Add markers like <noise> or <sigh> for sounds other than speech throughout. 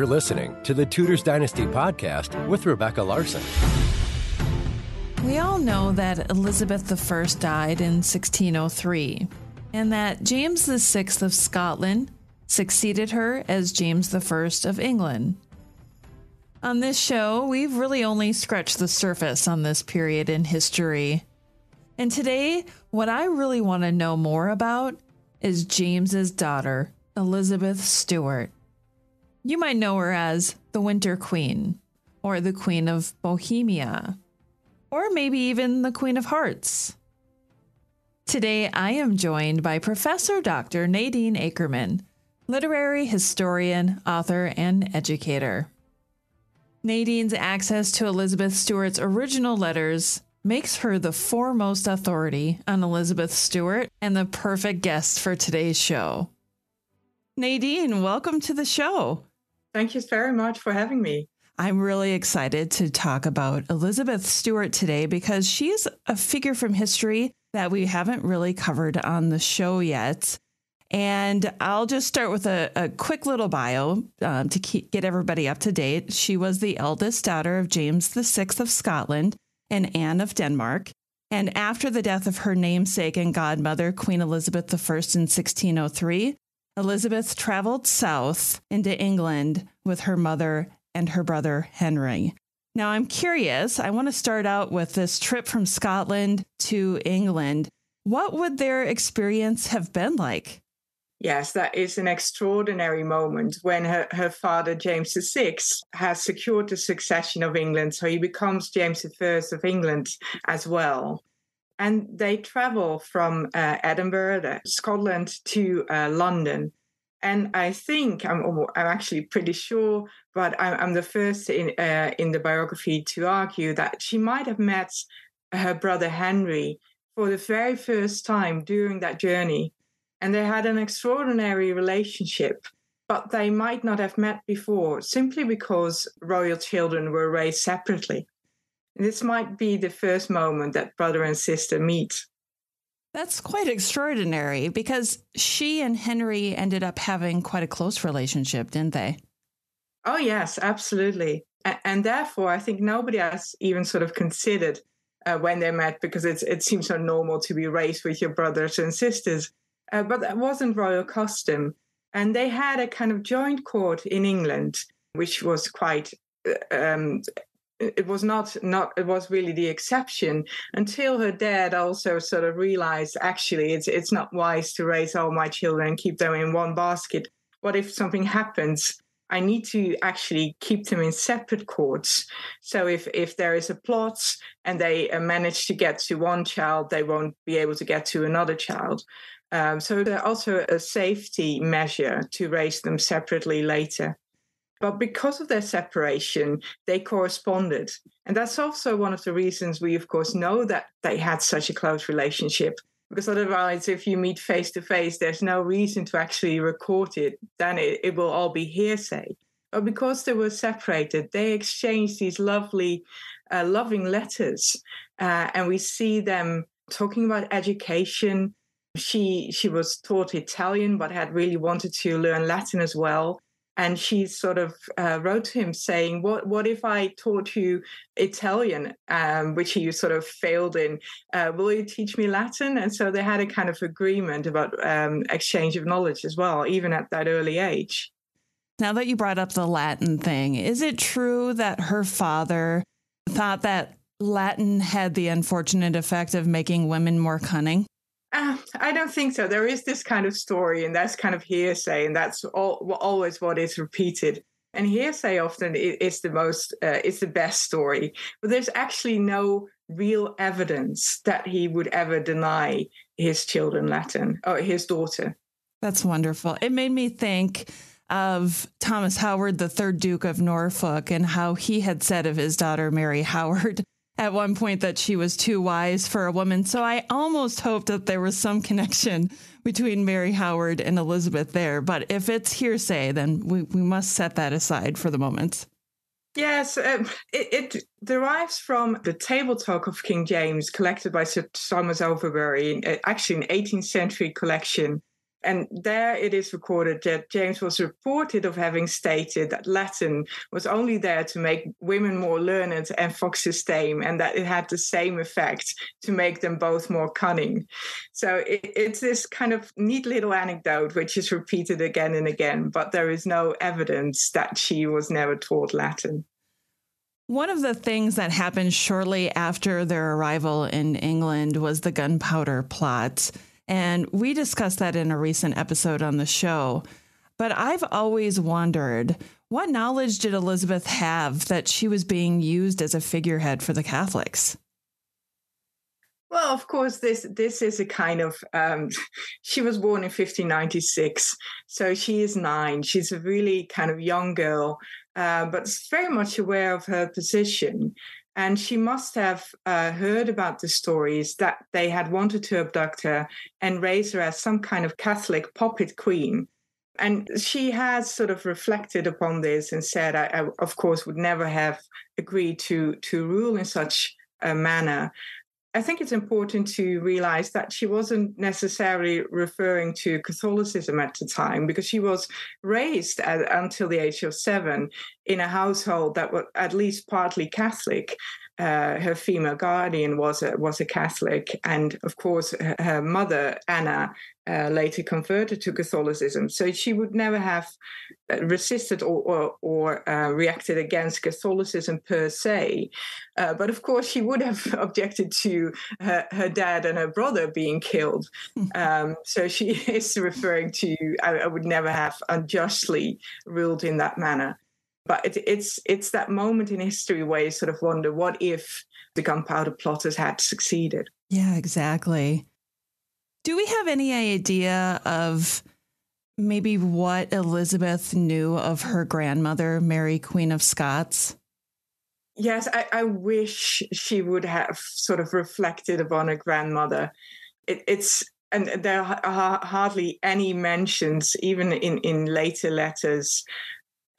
You're listening to the Tudors Dynasty podcast with Rebecca Larson. We all know that Elizabeth I died in 1603 and that James VI of Scotland succeeded her as James I of England. On this show, we've really only scratched the surface on this period in history. And today, what I really want to know more about is James's daughter, Elizabeth Stuart. You might know her as the Winter Queen, or the Queen of Bohemia, or maybe even the Queen of Hearts. Today, I am joined by Professor Dr. Nadine Akkerman, literary historian, author, and educator. Nadine's access to Elizabeth Stuart's original letters makes her the foremost authority on Elizabeth Stuart and the perfect guest for today's show. Nadine, welcome to the show. Thank you very much for having me. I'm really excited to talk about Elizabeth Stuart today because she's a figure from history that we haven't really covered on the show yet. And I'll just start with a, a quick little bio um, to keep, get everybody up to date. She was the eldest daughter of James VI of Scotland and Anne of Denmark. And after the death of her namesake and godmother, Queen Elizabeth I in 1603, Elizabeth traveled south into England with her mother and her brother Henry. Now, I'm curious. I want to start out with this trip from Scotland to England. What would their experience have been like? Yes, that is an extraordinary moment when her, her father, James VI, has secured the succession of England. So he becomes James I of England as well and they travel from uh, Edinburgh, Scotland, to uh, London. And I think I'm, I'm actually pretty sure, but I'm, I'm the first in uh, in the biography to argue that she might have met her brother Henry for the very first time during that journey, and they had an extraordinary relationship. But they might not have met before simply because royal children were raised separately. This might be the first moment that brother and sister meet. That's quite extraordinary because she and Henry ended up having quite a close relationship, didn't they? Oh, yes, absolutely. And, therefore, I think nobody has even sort of considered uh, when they met because it's, it seems so normal to be raised with your brothers and sisters. Uh, but that wasn't royal custom. And they had a kind of joint court in England, which was quite uh, um, it was not not it was really the exception until her dad also sort of realized actually it's it's not wise to raise all my children and keep them in one basket. What if something happens? I need to actually keep them in separate courts. So if if there is a plot and they uh, manage to get to one child they won't be able to get to another child. Um, so they're also a safety measure to raise them separately later but because of their separation, they corresponded. And that's also one of the reasons we, of course, know that they had such a close relationship. Because otherwise, if you meet face to face, there's no reason to actually record it. Then it, it will all be hearsay. But because they were separated, they exchanged these lovely, uh, loving letters. Uh, and we see them talking about education. She she was taught Italian, but had really wanted to learn Latin as well and she sort of uh, wrote to him saying, "What what if I taught you Italian, um, which he sort of failed in? Uh, will you teach me Latin?" And so they had a kind of agreement about um, exchange of knowledge as well, even at that early age. Now that you brought up the Latin thing, is it true that her father thought that Latin had the unfortunate effect of making women more cunning? Uh, I don't think so. There is this kind of story, and that's kind of hearsay, and that's all, always what is repeated. And hearsay often is the most, uh, is the best story, but there's actually no real evidence that he would ever deny his children Latin or his daughter. That's wonderful. It made me think of Thomas Howard, the third Duke of Norfolk, and how he had said of his daughter, Mary Howard, at one point that she was too wise for a woman. So I almost hoped that there was some connection <laughs> between Mary Howard and Elizabeth there. But if it's hearsay, then we, we must set that aside for the moment. Yes, um, it, it, derives from the Table Talk of King James, collected by Sir Thomas Overbury, uh, actually an 18th century collection and there it is recorded that James was reported of having stated that Latin was only there to make women more learned and foxes tame, and that it had the same effect to make them both more cunning. So it, it's this kind of neat little anecdote which is repeated again and again, but there is no evidence that she was never taught Latin. One of the things that happened shortly after their arrival in England was the gunpowder plot. And we discussed that in a recent episode on the show. But I've always wondered what knowledge did Elizabeth have that she was being used as a figurehead for the Catholics? Well, of course, this this is a kind of. Um, <laughs> she was born in 1596, so she is nine. She's a really kind of young girl, uh, but very much aware of her position. And she must have uh, heard about the stories that they had wanted to abduct her and raise her as some kind of Catholic puppet queen. And she has sort of reflected upon this and said, I, I of course, would never have agreed to, to rule in such a manner. I think it's important to realize that she wasn't necessarily referring to Catholicism at the time because she was raised at, until the age of seven in a household that was at least partly Catholic. Uh, her female guardian was a, was a Catholic, and of course, her, her mother Anna uh, later converted to Catholicism. So she would never have uh, resisted or or, or uh, reacted against Catholicism per se, uh, but of course, she would have <laughs> objected to her, her dad and her brother being killed. <laughs> Um, so she <laughs> is referring to I, I would never have unjustly ruled in that manner but it, it's it's that moment in history where you sort of wonder what if the gunpowder plotters had succeeded? Yeah exactly. Do we have any idea of maybe what elizabeth knew of her grandmother mary queen of scots? Yes I, I wish she would have sort of reflected upon her grandmother. It, it's and there are hardly any mentions, even in, in later letters,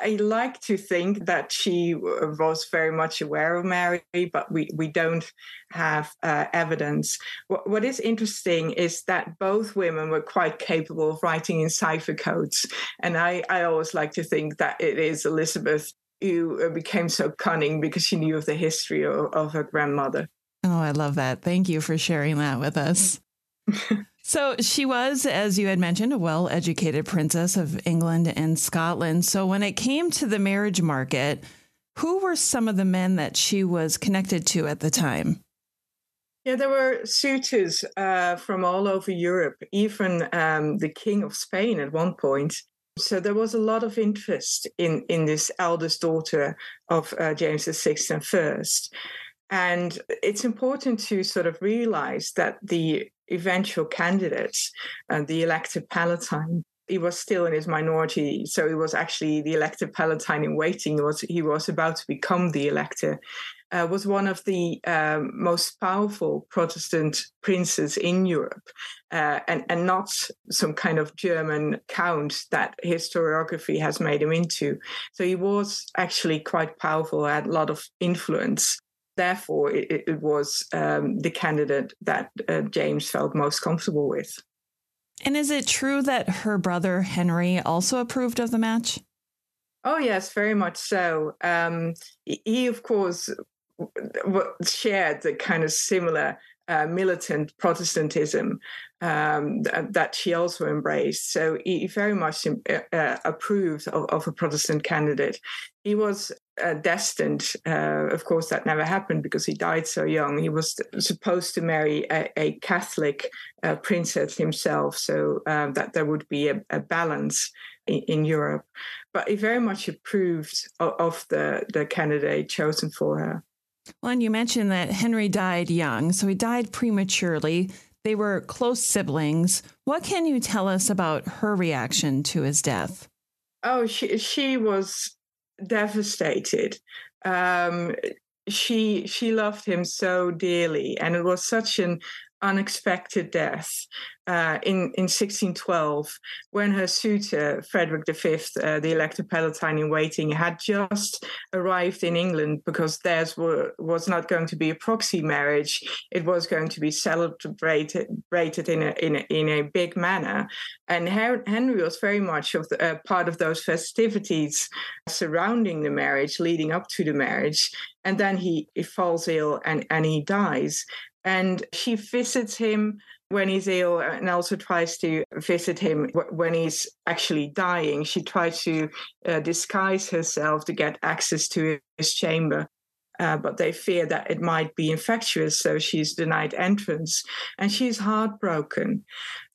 I like to think that she was very much aware of Mary, but we, we don't have uh, evidence. What, what is interesting is that both women were quite capable of writing in cipher codes. And I, I always like to think that it is Elizabeth who uh, became so cunning because she knew of the history of, of her grandmother. Oh, I love that. Thank you for sharing that with us. <laughs> So she was, as you had mentioned, a well educated princess of England and Scotland. So when it came to the marriage market, who were some of the men that she was connected to at the time? Yeah, there were suitors uh, from all over Europe, even um, the King of Spain at one point. So there was a lot of interest in, in this eldest daughter of uh, James VI and First. And it's important to sort of realize that the eventual candidate, uh, the elector palatine, he was still in his minority. So he was actually the elector palatine in waiting. He was, he was about to become the elector. Uh, was one of the um, most powerful Protestant princes in Europe, uh, and, and not some kind of German count that historiography has made him into. So he was actually quite powerful, had a lot of influence therefore, it, it was um, the candidate that uh, James felt most comfortable with. And is it true that her brother Henry also approved of the match? Oh, yes, very much so. Um, he, of course, shared the kind of similar uh, militant Protestantism um, th- that she also embraced. So he very much uh, uh, approved of, of, a Protestant candidate. He was uh, destined, uh, of course, that never happened because he died so young. He was supposed to marry a, a Catholic uh, princess himself, so um, that there would be a, a balance in, in Europe. But he very much approved of, of the, the candidate chosen for her. Well, and you mentioned that Henry died young, so he died prematurely. They were close siblings. What can you tell us about her reaction to his death? Oh, she she was devastated. Um, she she loved him so dearly, and it was such an unexpected death uh, in, in 1612 when her suitor, Frederick V, uh, the Elector Palatine in waiting, had just arrived in England because theirs were, was not going to be a proxy marriage. It was going to be celebrated in a, in a, in a big manner. And Henry was very much of the, uh, part of those festivities surrounding the marriage, leading up to the marriage. And then he, he falls ill and, and he dies. And she visits him when he's ill and also tries to visit him when he's actually dying. She tries to uh, disguise herself to get access to his chamber. Uh, but they fear that it might be infectious, so she's denied entrance. And she's heartbroken.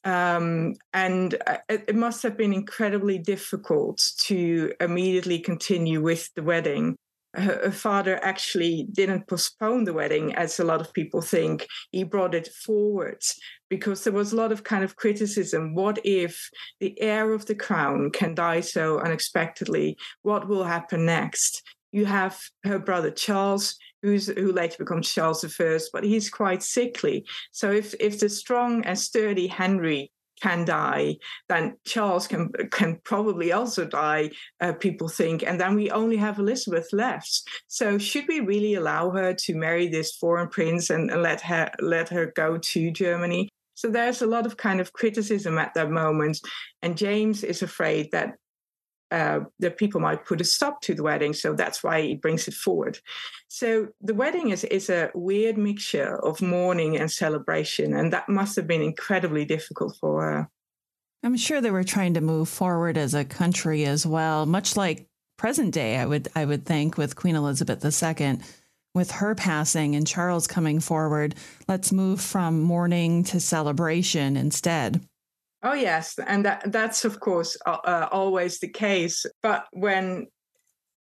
Um, and uh, it, it must have been incredibly difficult to immediately continue with the wedding her, father actually didn't postpone the wedding, as a lot of people think. He brought it forward because there was a lot of kind of criticism. What if the heir of the crown can die so unexpectedly? What will happen next? You have her brother Charles, who's who later becomes Charles I, but he's quite sickly. So if if the strong and sturdy Henry can die, then Charles can can probably also die. Uh, people think, and then we only have Elizabeth left. So should we really allow her to marry this foreign prince and, and let her let her go to Germany? So there's a lot of kind of criticism at that moment, and James is afraid that uh, the people might put a stop to the wedding. So that's why he brings it forward. So the wedding is, is a weird mixture of mourning and celebration. And that must have been incredibly difficult for her. I'm sure they were trying to move forward as a country as well, much like present day, I would I would think, with Queen Elizabeth II. With her passing and Charles coming forward, let's move from mourning to celebration instead. Oh yes, and that that's of course uh, always the case. But when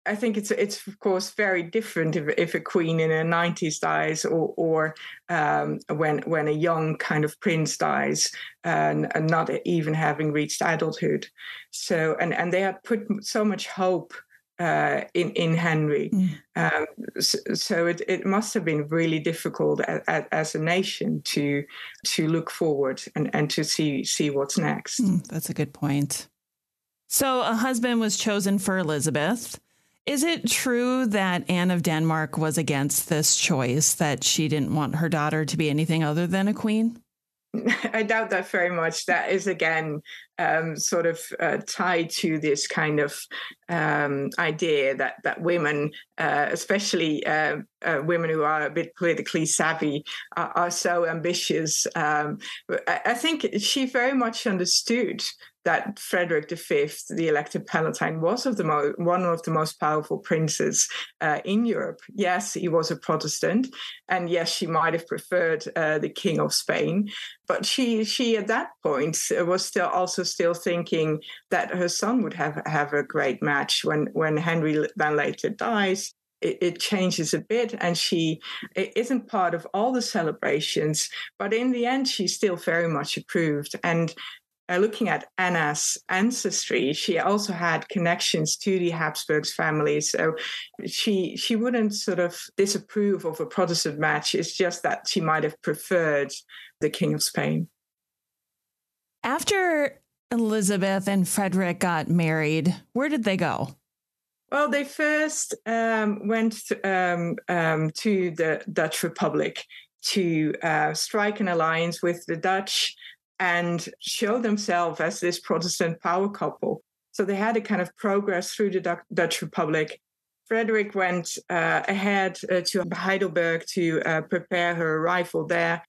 I think it's it's of course very different if, if a queen in her nineties dies, or or um, when when a young kind of prince dies, and, and, not even having reached adulthood. So and and they had put so much hope uh, in in Henry. Um, so, so, it, it must have been really difficult a, a, as a nation to to look forward and, and to see see what's next. Mm, that's a good point. So a husband was chosen for Elizabeth. Is it true that Anne of Denmark was against this choice, that she didn't want her daughter to be anything other than a queen? <laughs> I doubt that very much. That is again um, sort of uh, tied to this kind of um, idea that that women, uh, especially uh, uh women who are a bit politically savvy, are, are so ambitious. Um, I, think she very much understood that Frederick V, the Elector Palatine, was of the mo- one of the most powerful princes uh, in Europe. Yes, he was a Protestant, and yes, she might have preferred uh, the King of Spain, but she she at that point uh, was still also still thinking that her son would have have a great match when when Henry then later dies. It, changes a bit, and she isn't part of all the celebrations. But in the end, she's still very much approved. And uh, looking at Anna's ancestry, she also had connections to the Habsburgs family. So she she wouldn't sort of disapprove of a Protestant match. It's just that she might have preferred the King of Spain. After Elizabeth and Frederick got married, where did they go? Well, they first um, went to, um, um, to the Dutch Republic to uh, strike an alliance with the Dutch and show themselves as this Protestant power couple. So they had a kind of progress through the Dutch Republic. Frederick went uh, ahead uh, to Heidelberg to uh, prepare her arrival there.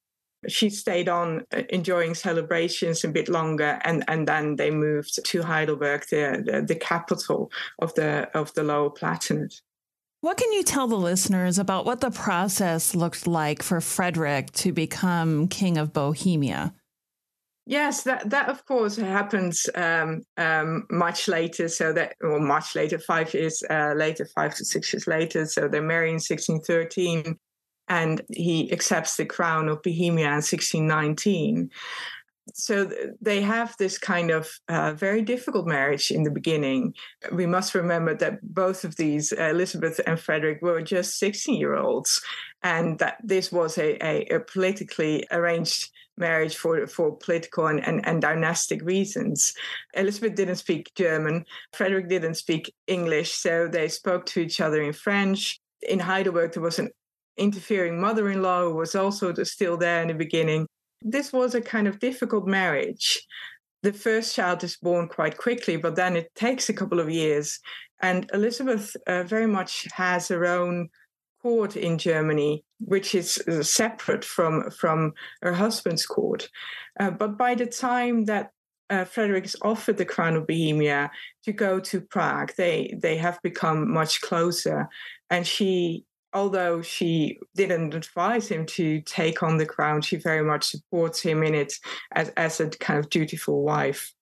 She stayed on uh, enjoying celebrations a bit longer, and, and then they moved to Heidelberg, the, the, the capital of the of the Lower Palatinate. What can you tell the listeners about what the process looked like for Frederick to become King of Bohemia? Yes, that that of course happens um, um, much later. So that, or much later, five years uh, later, five to six years later. So they're married in 1613, and he accepts the crown of Bohemia in 1619. So they have this kind of uh, very difficult marriage in the beginning. We must remember that both of these, Elizabeth and Frederick, were just 16 year olds, and that this was a, a, a politically arranged marriage for, for political and, and, and dynastic reasons. Elizabeth didn't speak German, Frederick didn't speak English, so they spoke to each other in French. In Heidelberg, there was an interfering mother in law was also still there in the beginning. This was a kind of difficult marriage. The first child is born quite quickly, but then it takes a couple of years. And Elizabeth uh, very much has her own court in Germany, which is uh, separate from from her husband's court. Uh, but by the time that uh, Frederick is offered the crown of Bohemia to go to Prague, they they have become much closer, and she. Although she didn't advise him to take on the crown, she very much supports him in it as, as a kind of dutiful wife.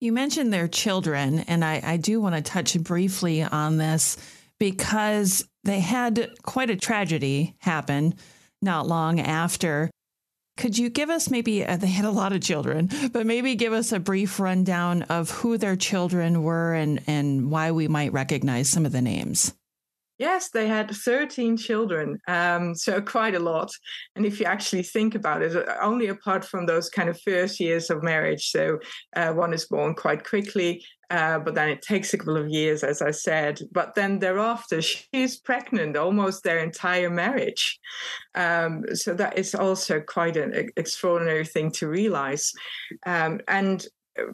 You mentioned their children, and I, I do want to touch briefly on this because they had quite a tragedy happen not long after. Could you give us maybe, uh, they had a lot of children, but maybe give us a brief rundown of who their children were and, and why we might recognize some of the names? Yes, they had 13 children, um, so quite a lot. And if you actually think about it, uh, only apart from those kind of first years of marriage, so uh, one is born quite quickly, uh, but then it takes a couple of years, as I said. But then thereafter, she's pregnant almost their entire marriage. Um, so that is also quite an extraordinary thing to realize. Um, and uh,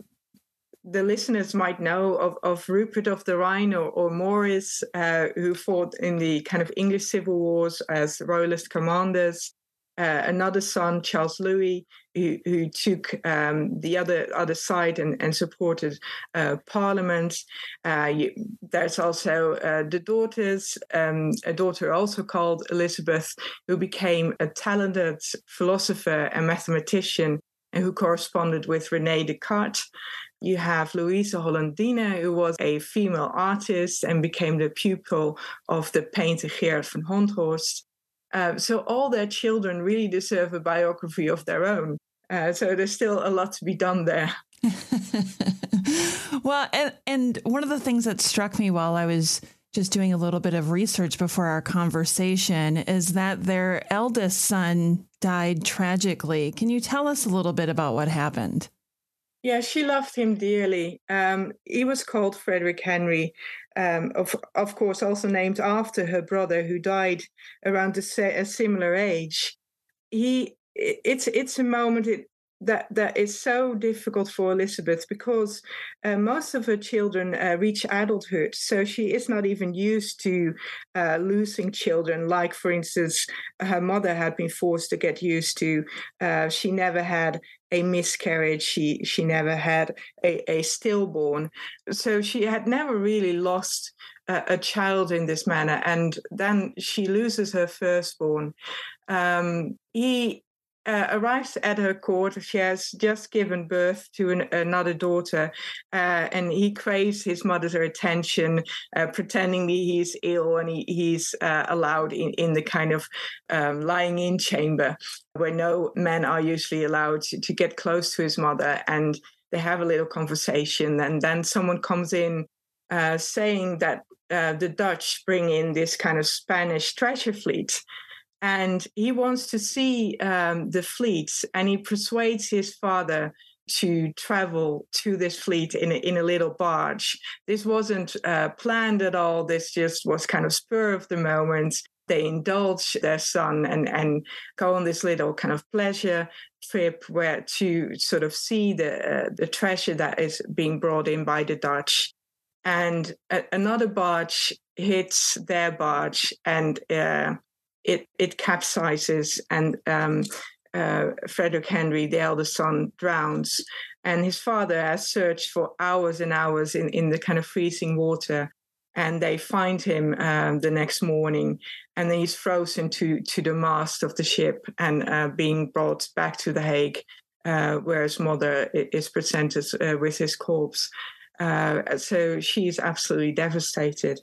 the listeners might know of, of Rupert of the Rhine or, or Maurice, uh, who fought in the kind of English civil wars as royalist commanders. Uh, another son, Charles Louis, who, who took um, the other other side and, and supported uh, Parliament. Uh, you, there's also uh, the daughters, um, a daughter also called Elizabeth, who became a talented philosopher and mathematician and who corresponded with Rene Descartes. You have Louisa Hollandina, who was a female artist and became the pupil of the painter Gerard van Honthorst. Uh, so all their children really deserve a biography of their own. Uh, so there's still a lot to be done there. <laughs> well, and, and one of the things that struck me while I was just doing a little bit of research before our conversation is that their eldest son died tragically. Can you tell us a little bit about what happened? Yeah, she loved him dearly. Um, he was called Frederick Henry, um, of of course, also named after her brother, who died around a, a similar age. He, it's it's a moment. It, that that is so difficult for Elizabeth because uh, most of her children uh, reach adulthood, so she is not even used to uh, losing children. Like, for instance, her mother had been forced to get used to. Uh, she never had a miscarriage. She she never had a, a stillborn, so she had never really lost a child in this manner. And then she loses her firstborn. Um, he uh, arrives at her court. She has just given birth to an, another daughter, uh, and he craves his mother's attention, uh, pretending he's ill, and he, he's uh, allowed in, in the kind of um, lying in chamber where no men are usually allowed to, to get close to his mother. And they have a little conversation, and then someone comes in uh, saying that uh, the Dutch bring in this kind of Spanish treasure fleet and he wants to see um, the fleet and he persuades his father to travel to this fleet in a, in a little barge. This wasn't uh, planned at all. This just was kind of spur of the moment. They indulge their son and and go on this little kind of pleasure trip where to sort of see the uh, the treasure that is being brought in by the Dutch. And another barge hits their barge and uh, it it capsizes and um, uh, Frederick Henry, the eldest son, drowns. And his father has searched for hours and hours in, in the kind of freezing water. And they find him um, the next morning, and he's frozen to, to the mast of the ship and uh, being brought back to The Hague uh, where his mother is presented uh, with his corpse. Uh, so she's absolutely devastated.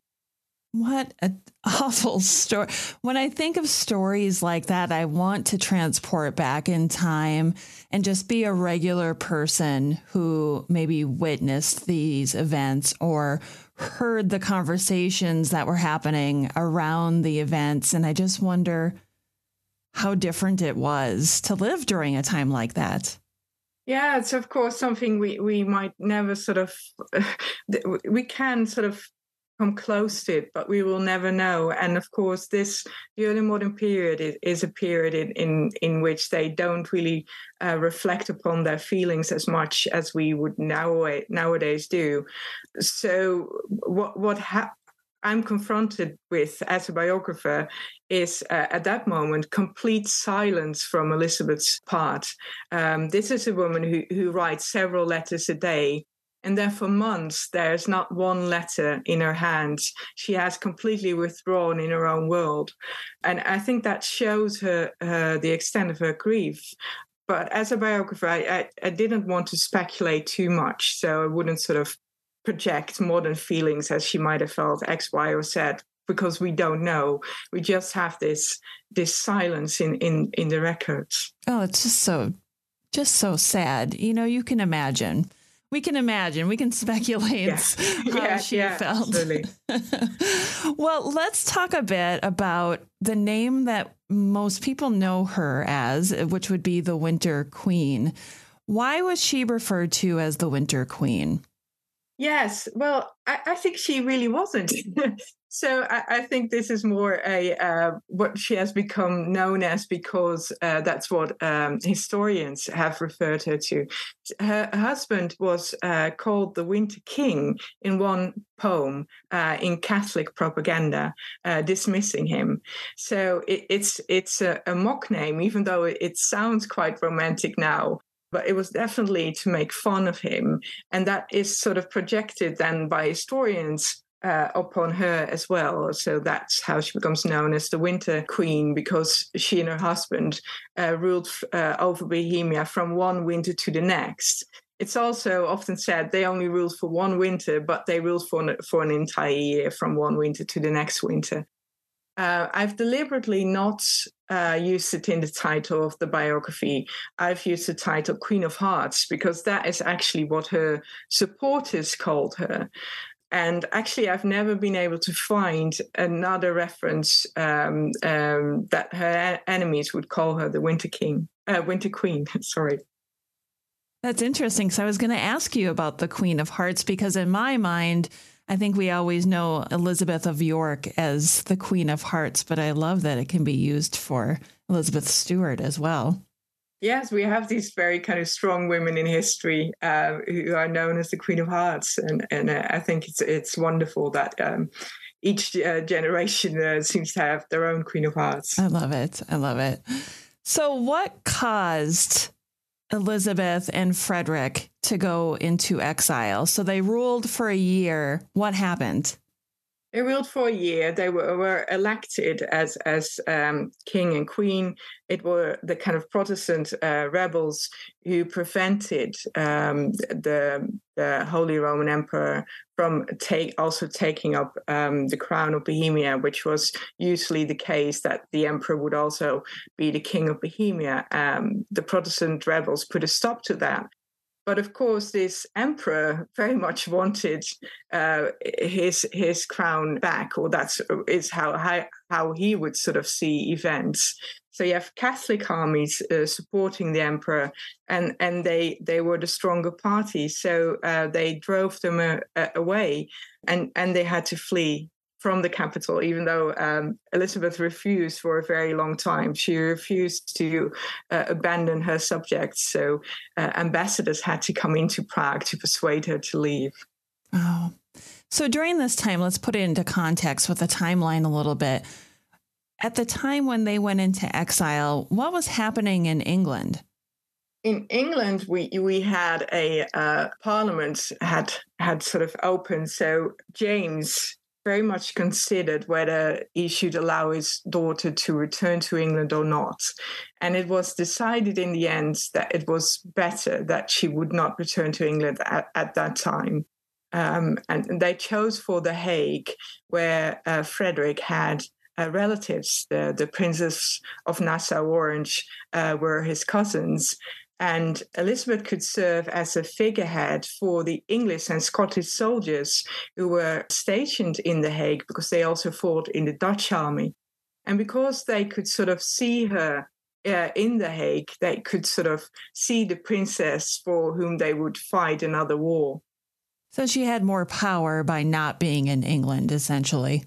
What an <laughs> awful story. When I think of stories like that, I want to transport back in time and just be a regular person who maybe witnessed these events or heard the conversations that were happening around the events. And I just wonder how different it was to live during a time like that. Yeah, it's of course something we, we might never sort of, <laughs> we can sort of come close to it, but we will never know. And of course, this the early modern period is, is a period in, in, in which they don't really uh, reflect upon their feelings as much as we would now nowadays do. So what what ha- I'm confronted with as a biographer is uh, at that moment complete silence from Elizabeth's part. Um, this is a woman who, who writes several letters a day and then for months, there's not one letter in her hands. She has completely withdrawn in her own world. And I think that shows her uh, the extent of her grief. But as a biographer, I, I, I didn't want to speculate too much. So I wouldn't sort of project modern feelings as she might have felt X, Y, or Z because we don't know. We just have this this silence in in in the records. Oh, it's just so just so sad. You know, you can imagine we can imagine, we can <laughs> speculate yeah. how yeah, she yeah, felt. <laughs> well, let's talk a bit about the name that most people know her as, which would be the Winter Queen. Why was she referred to as the Winter Queen? Yes, well, I, I think she really wasn't. <laughs> So I, I, think this is more a uh, what she has become known as because uh, that's what um, historians have referred her to. Her husband was uh, called the Winter King in one poem uh, in Catholic propaganda, uh, dismissing him. So it, it's it's a, a mock name, even though it, it sounds quite romantic now but it was definitely to make fun of him. And that is sort of projected then by historians uh, upon her as well. So that's how she becomes known as the Winter Queen because she and her husband uh, ruled uh, over Bohemia from one winter to the next. It's also often said they only ruled for one winter, but they ruled for an, for an entire year from one winter to the next winter. Uh, I've deliberately not uh, used it in the title of the biography. I've used the title Queen of Hearts because that is actually what her supporters called her. And actually, I've never been able to find another reference um, um, that her enemies would call her the Winter King, uh, Winter Queen. <laughs> Sorry. That's interesting. So I was going to ask you about the Queen of Hearts because in my mind, I think we always know Elizabeth of York as the Queen of Hearts, but I love that it can be used for Elizabeth Stuart as well. Yes, we have these very kind of strong women in history uh, who are known as the Queen of Hearts, and and uh, I think it's it's wonderful that um, each uh, generation uh, seems to have their own Queen of Hearts. I love it. I love it. So, what caused Elizabeth and Frederick to go into exile? So they ruled for a year. What happened? They ruled for a year. They were, were elected as as um, king and queen. It were the kind of Protestant uh, rebels who prevented um, the, the Holy Roman Emperor from take also taking up um, the crown of Bohemia, which was usually the case that the emperor would also be the king of Bohemia. Um, the Protestant rebels put a stop to that. But of course, this emperor very much wanted uh, his his crown back, or that's is how, how how he would sort of see events. So you have Catholic armies uh, supporting the emperor, and and they they were the stronger party. So uh, they drove them uh, away, and and they had to flee from the capital, even though um, Elizabeth refused for a very long time. She refused to uh, abandon her subjects. So uh, ambassadors had to come into Prague to persuade her to leave. Oh. So during this time, let's put it into context with the timeline a little bit. At the time when they went into exile, what was happening in England? in England, we we had a uh, parliament had had sort of opened. So James very much considered whether he should allow his daughter to return to England or not. And it was decided in the end that it was better that she would not return to England at, at that time. Um, and they chose for The Hague, where uh, Frederick had uh, relatives. The, the Princess of Nassau Orange uh, were his cousins. And Elizabeth could serve as a figurehead for the English and Scottish soldiers who were stationed in The Hague because they also fought in the Dutch army. And because they could sort of see her uh, in The Hague, they could sort of see the princess for whom they would fight another war. So she had more power by not being in England, essentially.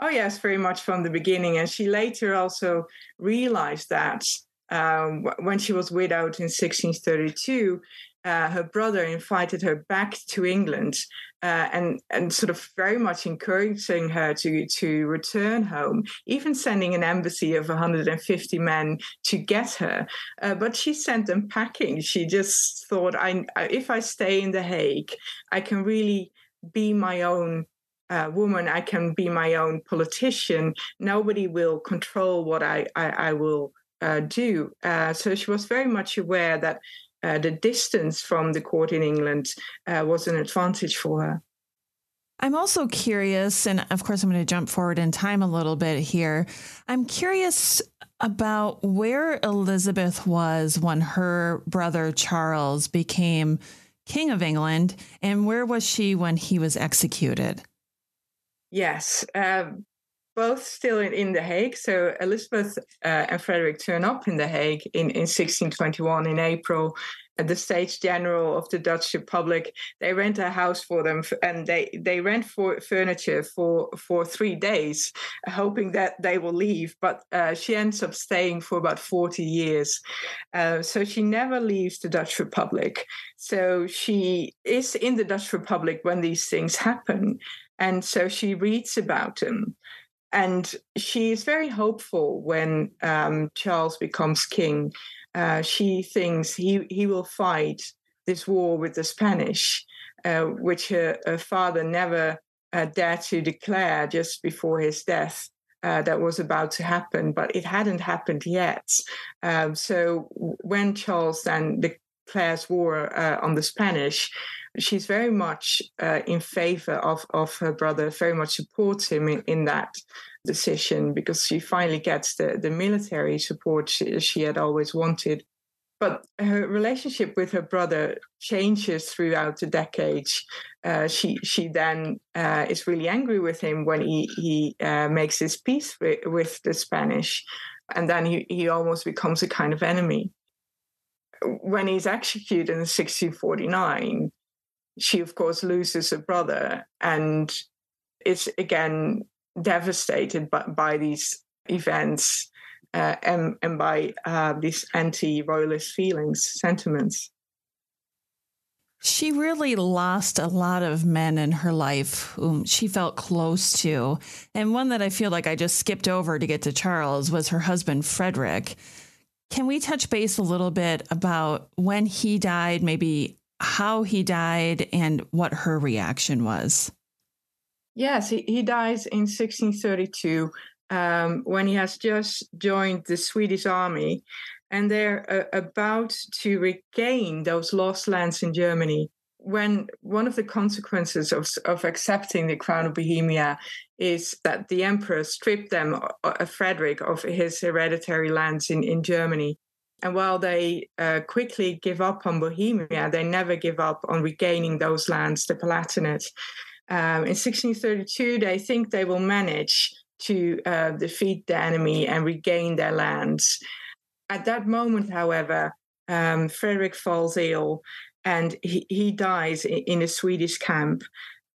Oh, yes, very much from the beginning. And she later also realized that um, when she was widowed in 1632, uh, her brother invited her back to England uh, and and sort of very much encouraging her to to return home, even sending an embassy of 150 men to get her. Uh, but she sent them packing. She just thought, I if I stay in the Hague, I can really be my own uh, woman. I can be my own politician. Nobody will control what I I, I will uh, do. Uh, so she was very much aware that uh, the distance from the court in England uh, was an advantage for her. I'm also curious, and of course, I'm going to jump forward in time a little bit here. I'm curious about where Elizabeth was when her brother Charles became King of England, and where was she when he was executed? Yes, um, both still in, in The Hague. So Elizabeth uh, and Frederick turn up in The Hague in, in 1621 in April. At the States General of the Dutch Republic, they rent a house for them, and they they rent for furniture for for three days, hoping that they will leave. But uh, she ends up staying for about forty years, uh, so she never leaves the Dutch Republic. So she is in the Dutch Republic when these things happen, and so she reads about them and she is very hopeful when um, Charles becomes king. Uh, she thinks he, he will fight this war with the Spanish, uh, which her, her, father never uh, dared to declare just before his death. Uh, that was about to happen, but it hadn't happened yet. Um, so when Charles then declares war uh, on the Spanish, she's very much uh, in favor of, of her brother, very much supports him in, in that decision because she finally gets the, the military support she, she had always wanted. But her relationship with her brother changes throughout the decades. Uh, she she then uh, is really angry with him when he he uh, makes his peace with, with the Spanish, and then he, he almost becomes a kind of enemy. When he's executed in 1649, she of course loses a brother and is again devastated by, by these events uh, and, and by uh, these anti-royalist feelings sentiments she really lost a lot of men in her life whom she felt close to. And one that I feel like I just skipped over to get to Charles was her husband, Frederick. Can we touch base a little bit about when he died, maybe how he died and what her reaction was. Yes, he, he dies in 1632 um, when he has just joined the Swedish army and they're uh, about to regain those lost lands in Germany. When one of the consequences of, of accepting the crown of Bohemia is that the emperor stripped them, Frederick, of his hereditary lands in, in Germany. And while they uh, quickly give up on Bohemia, they never give up on regaining those lands, the Palatinate. Um, in 1632, they think they will manage to uh, defeat the enemy and regain their lands. At that moment, however, um, Frederick falls ill and he, he dies in, in a Swedish camp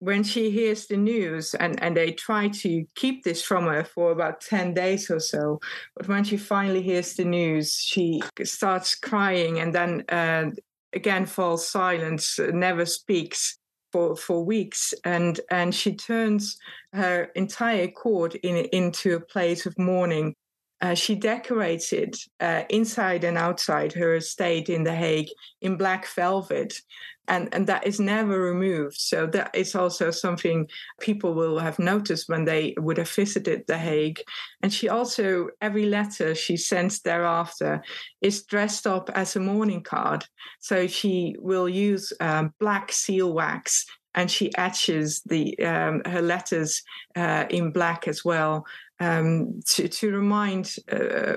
when she hears the news and, and they try to keep this from her for about 10 days or so but when she finally hears the news she starts crying and then uh, again falls silent never speaks for, for weeks and and she turns her entire court in, into a place of mourning. Uh, she decorates it uh, inside and outside her estate in The Hague in black velvet and and that is never removed. So that is also something people will have noticed when they would have visited The Hague. And she also every letter she sends thereafter is dressed up as a mourning card. So she will use um, black seal wax and she etches the um, her letters uh, in black as well um, to to remind uh,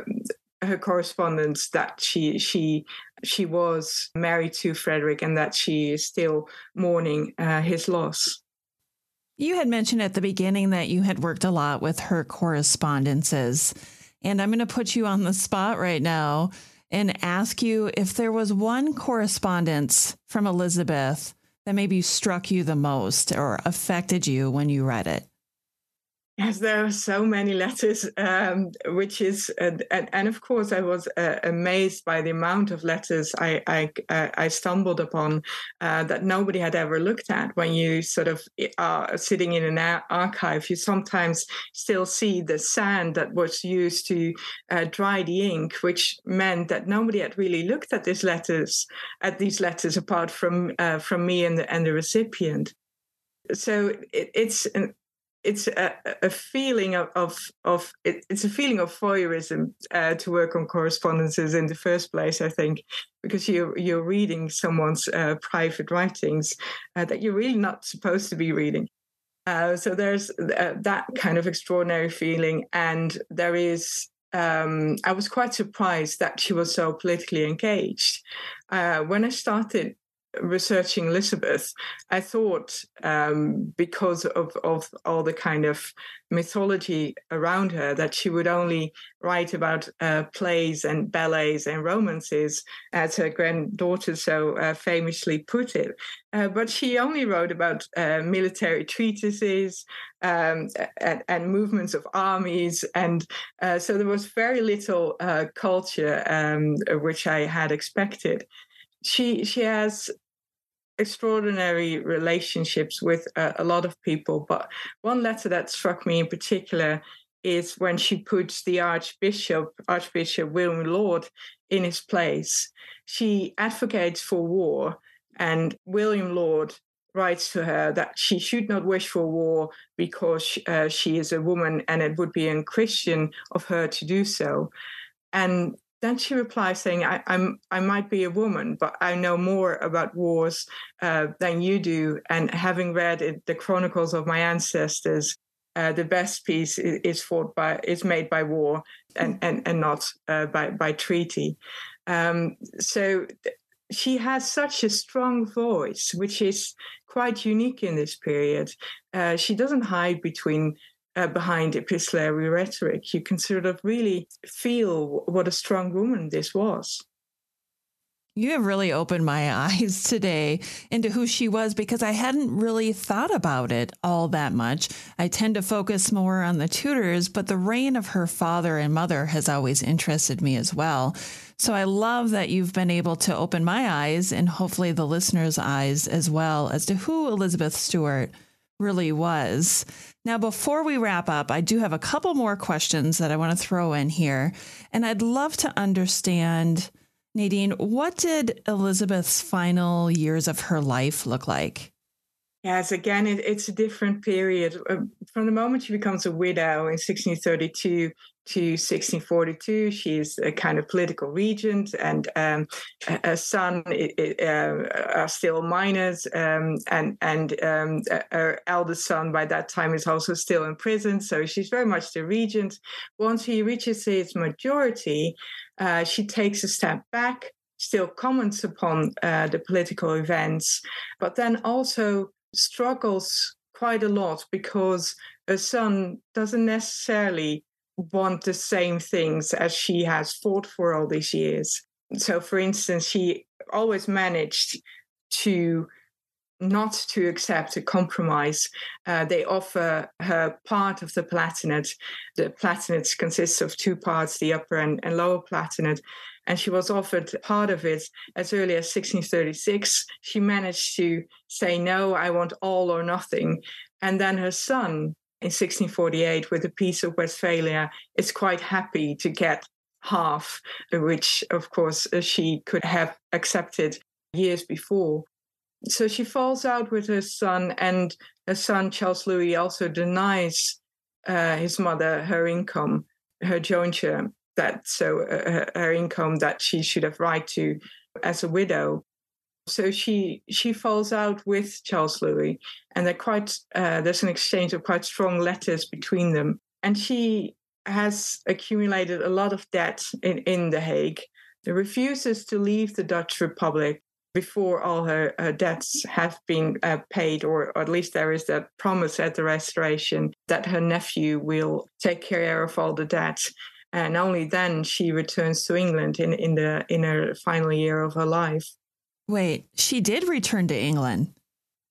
her correspondence that she she she was married to Frederick and that she is still mourning uh, his loss. You had mentioned at the beginning that you had worked a lot with her correspondences, and I'm going to put you on the spot right now and ask you if there was one correspondence from Elizabeth that maybe struck you the most or affected you when you read it. Yes, there are so many letters, um, which is, uh, and, and, of course, I was uh, amazed by the amount of letters I I, I stumbled upon uh, that nobody had ever looked at. When you sort of are sitting in an archive, you sometimes still see the sand that was used to uh, dry the ink, which meant that nobody had really looked at these letters, at these letters, apart from uh, from me and the and the recipient so it, it's an it's a, a feeling of of, of it, it's a feeling of voyeurism uh, to work on correspondences in the first place. I think because you're you're reading someone's uh, private writings uh, that you're really not supposed to be reading. Uh, so there's uh, that kind of extraordinary feeling, and there is. Um, I was quite surprised that she was so politically engaged. Uh, when I started researching Elizabeth, I thought um, because of, of all the kind of mythology around her that she would only write about uh, plays and ballets and romances, as her granddaughter so uh, famously put it. Uh, but she only wrote about uh, military treatises um, and, and, movements of armies. And uh, so there was very little uh, culture, um, which I had expected she she has extraordinary relationships with uh, a lot of people. But one letter that struck me in particular is when she puts the Archbishop, Archbishop William Laud, in his place. She advocates for war, and William Laud writes to her that she should not wish for war because uh, she is a woman and it would be unchristian of her to do so. And then she replies saying, I, am I might be a woman, but I know more about wars uh, than you do. And having read it, the chronicles of my ancestors, uh, the best peace is, fought by is made by war and and, and not uh, by by treaty. Um, so she has such a strong voice, which is quite unique in this period. Uh, she doesn't hide between uh, behind epistolary rhetoric. You can sort of really feel what a strong woman this was. You have really opened my <laughs> eyes today into who she was because I hadn't really thought about it all that much. I tend to focus more on the Tudors, but the reign of her father and mother has always interested me as well. So I love that you've been able to open my eyes and hopefully the listeners' eyes as well as to who Elizabeth Stuart really was. Now, before we wrap up, I do have a couple more questions that I want to throw in here. And I'd love to understand, Nadine, what did Elizabeth's final years of her life look like? Yes, again, it, it's a different period. Uh, from the moment she becomes a widow in 1632 to 1642, she's a kind of political regent, and um, her son uh, are still minors, um, and and um, her eldest son by that time is also still in prison. So she's very much the regent. Once he reaches his majority, uh, she takes a step back, still comments upon uh, the political events, but then also struggles quite a lot because her son doesn't necessarily want the same things as she has fought for all these years. So, for instance, she always managed to not to accept a compromise. Uh, they offer her part of the Palatinate. The Palatinate consists of two parts, the upper and, and lower Palatinate and she was offered part of it as early as 1636. She managed to say, No, I want all or nothing. And then her son in 1648, with the Peace of Westphalia, is quite happy to get half, which, of course, she could have accepted years before. so she falls out with her son, and her son Charles Louis also denies uh, his mother her income, her jointure, that so uh, her income that she should have right to as a widow. So she she falls out with Charles Louis, and they're quite uh, there's an exchange of quite strong letters between them. And she has accumulated a lot of debt in, in The Hague. She refuses to leave the Dutch Republic before all her, her debts have been uh, paid, or, or, at least there is that promise at the restoration that her nephew will take care of all the debts. And only then she returns to England in, in the in her final year of her life. Wait, she did return to England.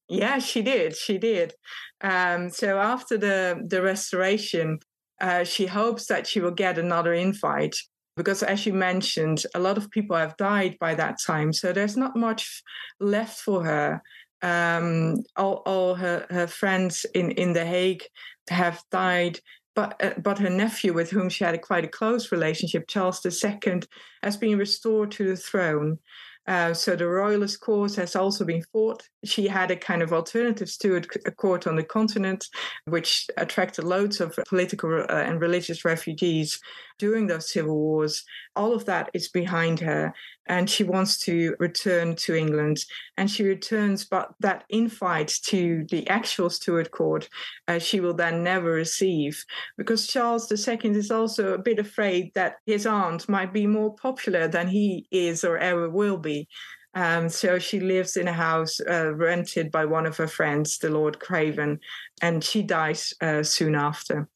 Yeah, she did. She did. Um, so after the the restoration, uh, she hopes that she will get another invite because as you mentioned a lot of people have died by that time so there's not much left for her um, all, all her, her friends in, in the hague have died but uh, but her nephew with whom she had a quite a close relationship charles ii has been restored to the throne uh, so the royalist cause has also been fought. She had a kind of alternative Stuart court on the continent, which attracted loads of political uh, and religious refugees during those civil wars. All of that is behind her, and she wants to return to England. And she returns, but that invite to the actual Stuart court, uh, she will then never receive because Charles II is also a bit afraid that his aunt might be more popular than he is or ever will be. Um, so she lives in a house uh, rented by one of her friends, the Lord Craven, and she dies uh, soon after.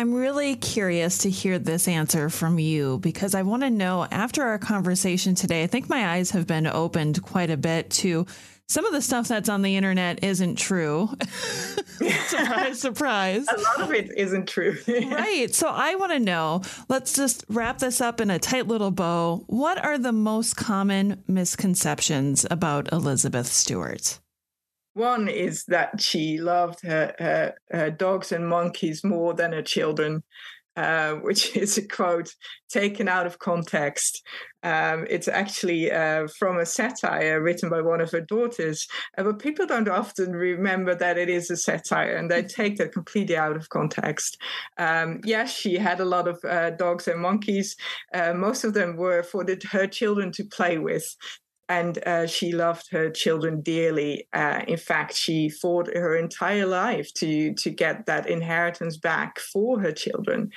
I'm really curious to hear this answer from you because I want to know after our conversation today, I think my eyes have been opened quite a bit to some of the stuff that's on the internet isn't true. <laughs> surprise, surprise. A lot of it isn't true. <laughs> right. So I want to know, let's just wrap this up in a tight little bow. What are the most common misconceptions about Elizabeth Stuart? One is that she loved her, her, her dogs and monkeys more than her children. Uh, <laughs> which is a quote taken out of context. Um, it's actually uh, from a satire written by one of her daughters, uh, but people don't often remember that it is a satire and they take that completely out of context. Um, yes, she had a lot of uh, dogs and monkeys. Uh, most of them were for the, her children to play with and uh, she loved her children dearly. Uh, in fact, she fought her entire life to to get that inheritance back for her children.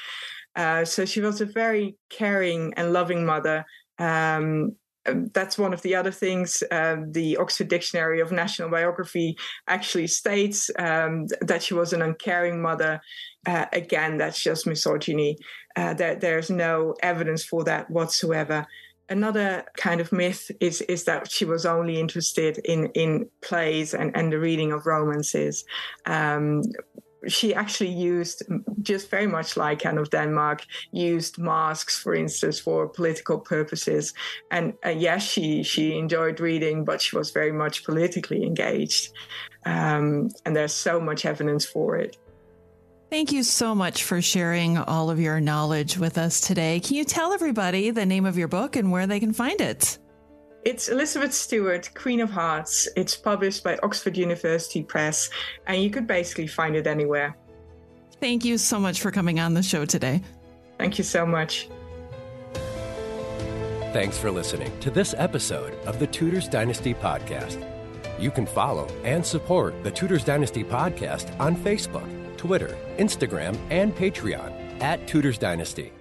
Uh, so she was a very caring and loving mother. Um, um that's one of the other things. Um, the Oxford Dictionary of National Biography actually states um, that she was an uncaring mother. Uh, again, that's just misogyny. Uh, that there's no evidence for that whatsoever. Another kind of myth is is that she was only interested in in plays and, and the reading of romances. Um, she actually used just very much like Anne of Denmark used masques for instance for political purposes. And uh, yes she she enjoyed reading but she was very much politically engaged. Um, and there's so much evidence for it Thank you so much for sharing all of your knowledge with us today. Can you tell everybody the name of your book and where they can find it? It's Elizabeth Stuart, Queen of Hearts. It's published by Oxford University Press, and you could basically find it anywhere. Thank you so much for coming on the show today. Thank you so much. Thanks for listening to this episode of the Tudors Dynasty Podcast. You can follow and support the Tudors Dynasty Podcast on Facebook Twitter, Instagram, and Patreon at Tudors Dynasty.